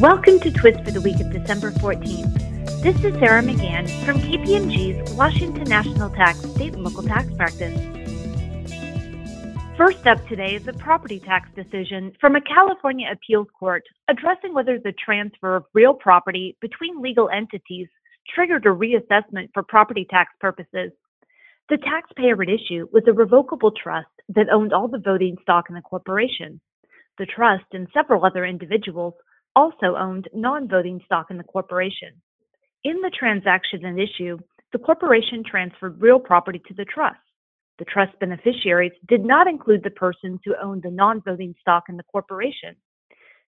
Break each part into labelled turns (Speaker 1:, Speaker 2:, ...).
Speaker 1: Welcome to Twist for the week of December 14th. This is Sarah McGann from KPMG's Washington National Tax State and Local Tax Practice. First up today is a property tax decision from a California appeals court addressing whether the transfer of real property between legal entities triggered a reassessment for property tax purposes. The taxpayer at issue was a revocable trust that owned all the voting stock in the corporation. The trust and several other individuals also owned non voting stock in the corporation. In the transaction at issue, the corporation transferred real property to the trust. The trust beneficiaries did not include the persons who owned the non voting stock in the corporation.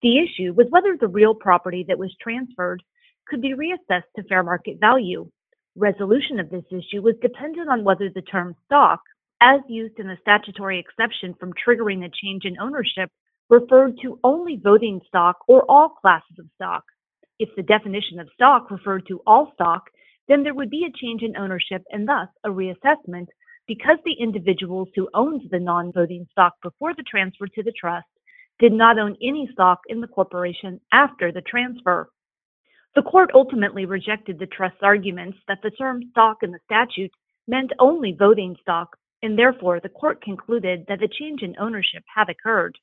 Speaker 1: The issue was whether the real property that was transferred could be reassessed to fair market value. Resolution of this issue was dependent on whether the term stock, as used in the statutory exception from triggering a change in ownership, referred to only voting stock or all classes of stock. If the definition of stock referred to all stock, then there would be a change in ownership and thus a reassessment because the individuals who owned the non voting stock before the transfer to the trust did not own any stock in the corporation after the transfer. The court ultimately rejected the trust's arguments that the term stock in the statute meant only voting stock, and therefore the court concluded that the change in ownership had occurred.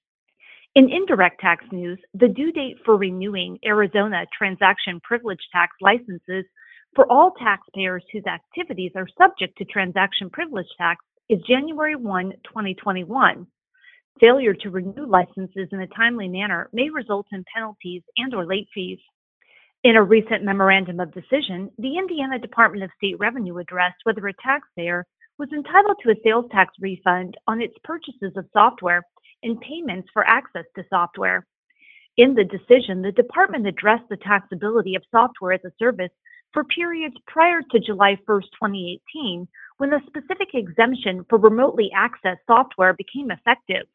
Speaker 1: In indirect tax news, the due date for renewing Arizona transaction privilege tax licenses for all taxpayers whose activities are subject to transaction privilege tax is January 1, 2021. Failure to renew licenses in a timely manner may result in penalties and or late fees. In a recent memorandum of decision, the Indiana Department of State Revenue addressed whether a taxpayer was entitled to a sales tax refund on its purchases of software and payments for access to software. In the decision, the department addressed the taxability of software as a service for periods prior to July 1, 2018, when the specific exemption for remotely accessed software became effective.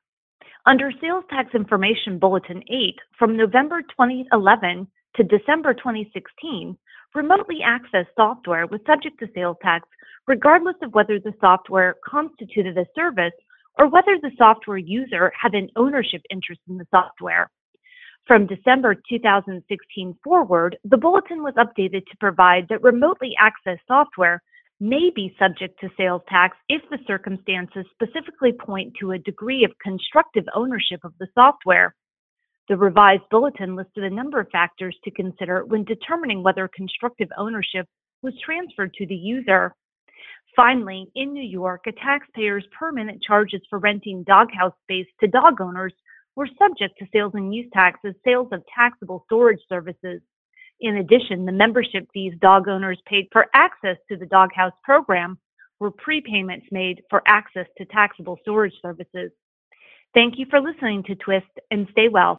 Speaker 1: Under Sales Tax Information Bulletin 8 from November 2011 to December 2016, remotely accessed software was subject to sales tax regardless of whether the software constituted a service or whether the software user had an ownership interest in the software. From December 2016 forward, the bulletin was updated to provide that remotely accessed software may be subject to sales tax if the circumstances specifically point to a degree of constructive ownership of the software. The revised bulletin listed a number of factors to consider when determining whether constructive ownership was transferred to the user. Finally, in New York, a taxpayer's permanent charges for renting doghouse space to dog owners were subject to sales and use tax as sales of taxable storage services. In addition, the membership fees dog owners paid for access to the doghouse program were prepayments made for access to taxable storage services. Thank you for listening to Twist and stay well.